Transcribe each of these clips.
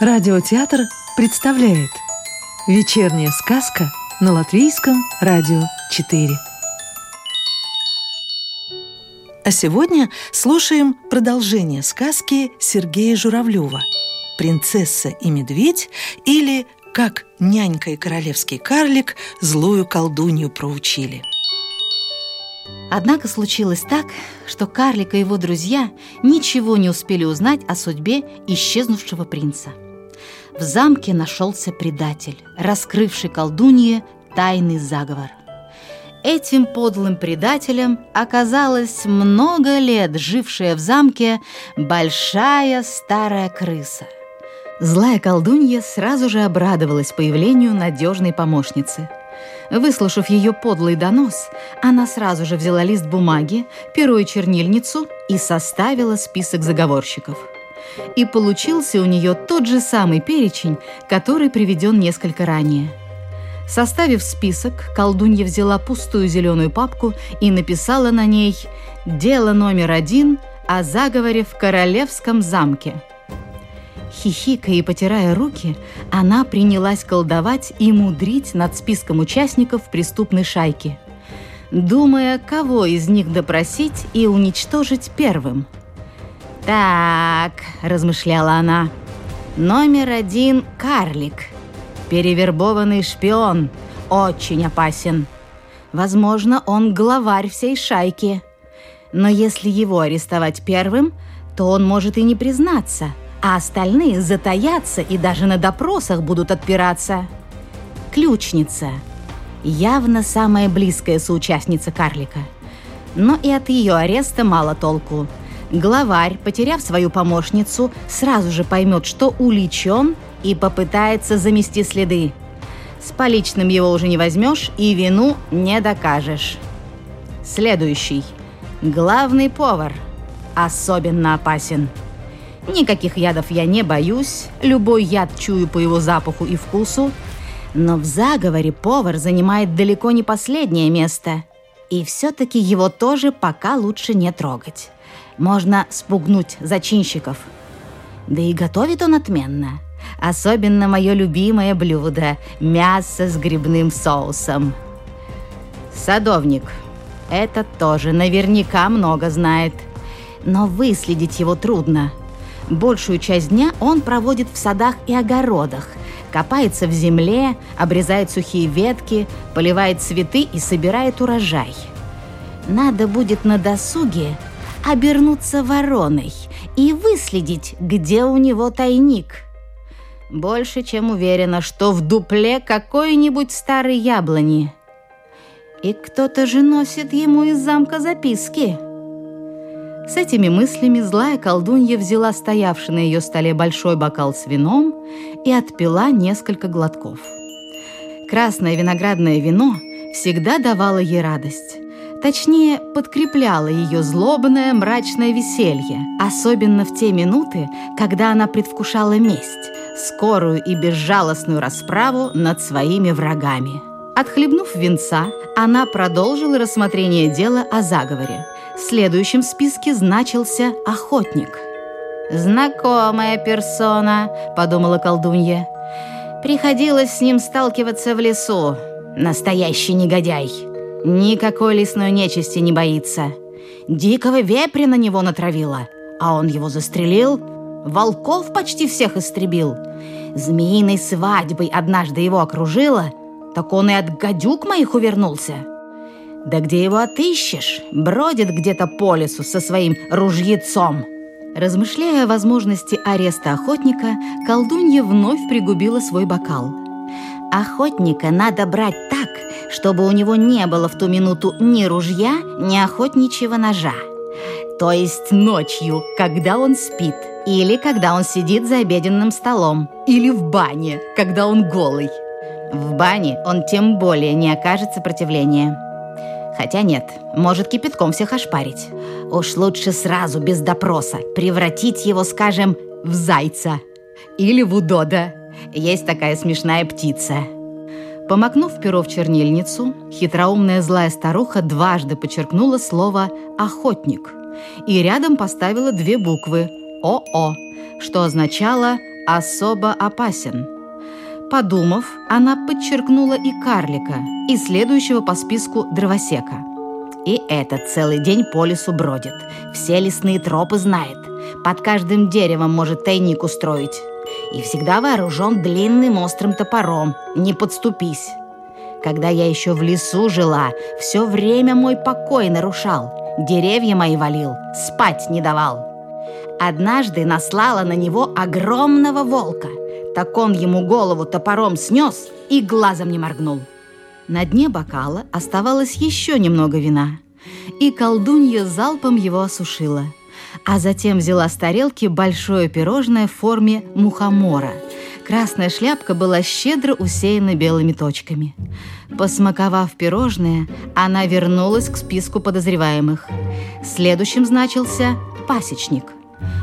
Радиотеатр представляет Вечерняя сказка на Латвийском радио 4 А сегодня слушаем продолжение сказки Сергея Журавлева «Принцесса и медведь» или «Как нянька и королевский карлик злую колдунью проучили». Однако случилось так, что карлик и его друзья ничего не успели узнать о судьбе исчезнувшего принца. В замке нашелся предатель, раскрывший колдунье тайный заговор. Этим подлым предателем оказалась много лет жившая в замке большая старая крыса. Злая колдунья сразу же обрадовалась появлению надежной помощницы – Выслушав ее подлый донос, она сразу же взяла лист бумаги, перо и чернильницу и составила список заговорщиков. И получился у нее тот же самый перечень, который приведен несколько ранее. Составив список, колдунья взяла пустую зеленую папку и написала на ней «Дело номер один о заговоре в королевском замке». Хихикая и потирая руки, она принялась колдовать и мудрить над списком участников преступной шайки, думая, кого из них допросить и уничтожить первым. «Так», — размышляла она, — «номер один — карлик, перевербованный шпион, очень опасен. Возможно, он главарь всей шайки. Но если его арестовать первым, то он может и не признаться — а остальные затаятся и даже на допросах будут отпираться. Ключница. Явно самая близкая соучастница карлика. Но и от ее ареста мало толку. Главарь, потеряв свою помощницу, сразу же поймет, что уличен и попытается замести следы. С поличным его уже не возьмешь и вину не докажешь. Следующий. Главный повар. Особенно опасен. Никаких ядов я не боюсь, любой яд чую по его запаху и вкусу. Но в заговоре повар занимает далеко не последнее место. И все-таки его тоже пока лучше не трогать. Можно спугнуть зачинщиков. Да и готовит он отменно. Особенно мое любимое блюдо – мясо с грибным соусом. Садовник. Этот тоже наверняка много знает. Но выследить его трудно – Большую часть дня он проводит в садах и огородах, копается в земле, обрезает сухие ветки, поливает цветы и собирает урожай. Надо будет на досуге обернуться вороной и выследить, где у него тайник. Больше чем уверена, что в дупле какой-нибудь старой яблони. И кто-то же носит ему из замка записки. С этими мыслями злая колдунья взяла стоявший на ее столе большой бокал с вином и отпила несколько глотков. Красное виноградное вино всегда давало ей радость. Точнее, подкрепляло ее злобное мрачное веселье, особенно в те минуты, когда она предвкушала месть, скорую и безжалостную расправу над своими врагами. Отхлебнув венца, она продолжила рассмотрение дела о заговоре – в следующем списке значился охотник. «Знакомая персона», — подумала колдунья. «Приходилось с ним сталкиваться в лесу. Настоящий негодяй. Никакой лесной нечисти не боится. Дикого вепря на него натравила, а он его застрелил. Волков почти всех истребил. Змеиной свадьбой однажды его окружила, так он и от гадюк моих увернулся». Да где его отыщешь? Бродит где-то по лесу со своим ружьецом. Размышляя о возможности ареста охотника, колдунья вновь пригубила свой бокал. Охотника надо брать чтобы у него не было в ту минуту ни ружья, ни охотничьего ножа. То есть ночью, когда он спит, или когда он сидит за обеденным столом, или в бане, когда он голый. В бане он тем более не окажет сопротивления. Хотя нет, может кипятком всех ошпарить. Уж лучше сразу, без допроса, превратить его, скажем, в зайца. Или в удода. Есть такая смешная птица. Помакнув перо в чернильницу, хитроумная злая старуха дважды подчеркнула слово «охотник» и рядом поставила две буквы «ОО», что означало особо опасен. Подумав, она подчеркнула и карлика, и следующего по списку дровосека. И этот целый день по лесу бродит, все лесные тропы знает, под каждым деревом может тайник устроить. И всегда вооружен длинным острым топором, не подступись. Когда я еще в лесу жила, все время мой покой нарушал, деревья мои валил, спать не давал. Однажды наслала на него огромного волка. Так он ему голову топором снес и глазом не моргнул. На дне бокала оставалось еще немного вина, и колдунья залпом его осушила, а затем взяла с тарелки большое пирожное в форме мухомора – Красная шляпка была щедро усеяна белыми точками. Посмаковав пирожное, она вернулась к списку подозреваемых. Следующим значился пасечник.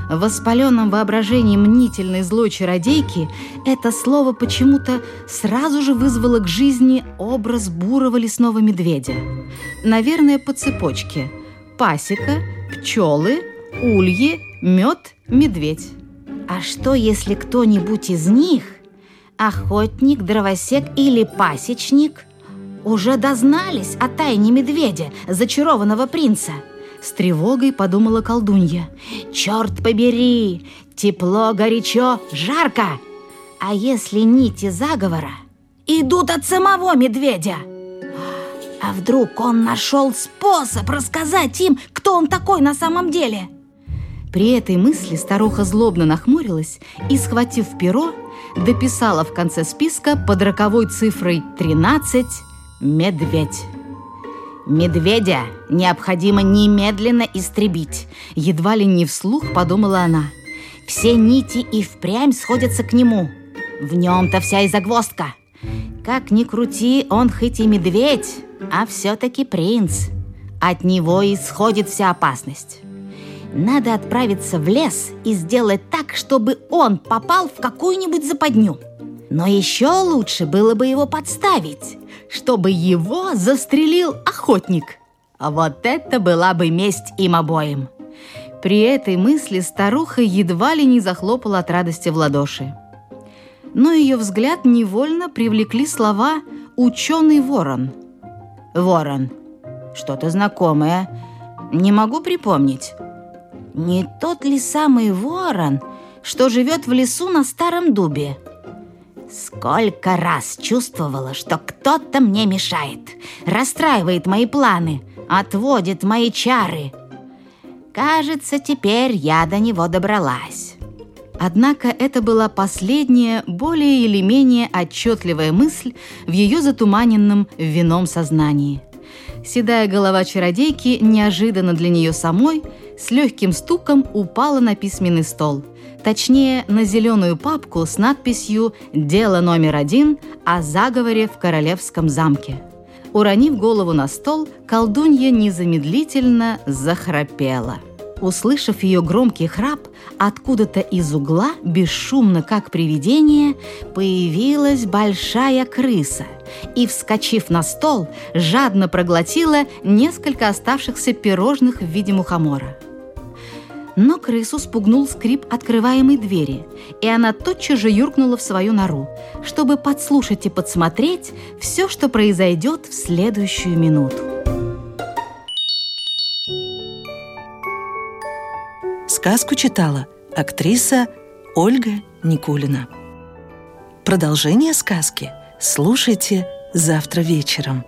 В воспаленном воображении мнительной злой чародейки это слово почему-то сразу же вызвало к жизни образ бурого лесного медведя. Наверное, по цепочке. Пасека, пчелы, ульи, мед, медведь. А что, если кто-нибудь из них, охотник, дровосек или пасечник, уже дознались о тайне медведя, зачарованного принца? С тревогой подумала колдунья. «Черт побери! Тепло, горячо, жарко! А если нити заговора идут от самого медведя?» А вдруг он нашел способ рассказать им, кто он такой на самом деле? При этой мысли старуха злобно нахмурилась и, схватив перо, дописала в конце списка под роковой цифрой 13 «Медведь». «Медведя необходимо немедленно истребить», едва ли не вслух подумала она. «Все нити и впрямь сходятся к нему. В нем-то вся и загвоздка. Как ни крути, он хоть и медведь, а все-таки принц. От него исходит вся опасность». Надо отправиться в лес и сделать так, чтобы он попал в какую-нибудь западню. Но еще лучше было бы его подставить, чтобы его застрелил охотник. А вот это была бы месть им обоим. При этой мысли старуха едва ли не захлопала от радости в ладоши. Но ее взгляд невольно привлекли слова «ученый ворон». «Ворон. Что-то знакомое. Не могу припомнить». Не тот ли самый ворон, что живет в лесу на старом дубе? Сколько раз чувствовала, что кто-то мне мешает, расстраивает мои планы, отводит мои чары. Кажется, теперь я до него добралась. Однако это была последняя, более или менее отчетливая мысль в ее затуманенном вином сознании. Седая голова чародейки неожиданно для нее самой – с легким стуком упала на письменный стол. Точнее, на зеленую папку с надписью «Дело номер один о заговоре в королевском замке». Уронив голову на стол, колдунья незамедлительно захрапела. Услышав ее громкий храп, откуда-то из угла, бесшумно как привидение, появилась большая крыса и, вскочив на стол, жадно проглотила несколько оставшихся пирожных в виде мухомора. Но крысу спугнул скрип открываемой двери, и она тотчас же юркнула в свою нору, чтобы подслушать и подсмотреть все, что произойдет в следующую минуту. Сказку читала актриса Ольга Никулина. Продолжение сказки слушайте завтра вечером.